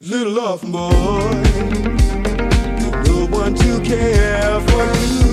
Little love boy, no one to care for. you,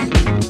Thank you.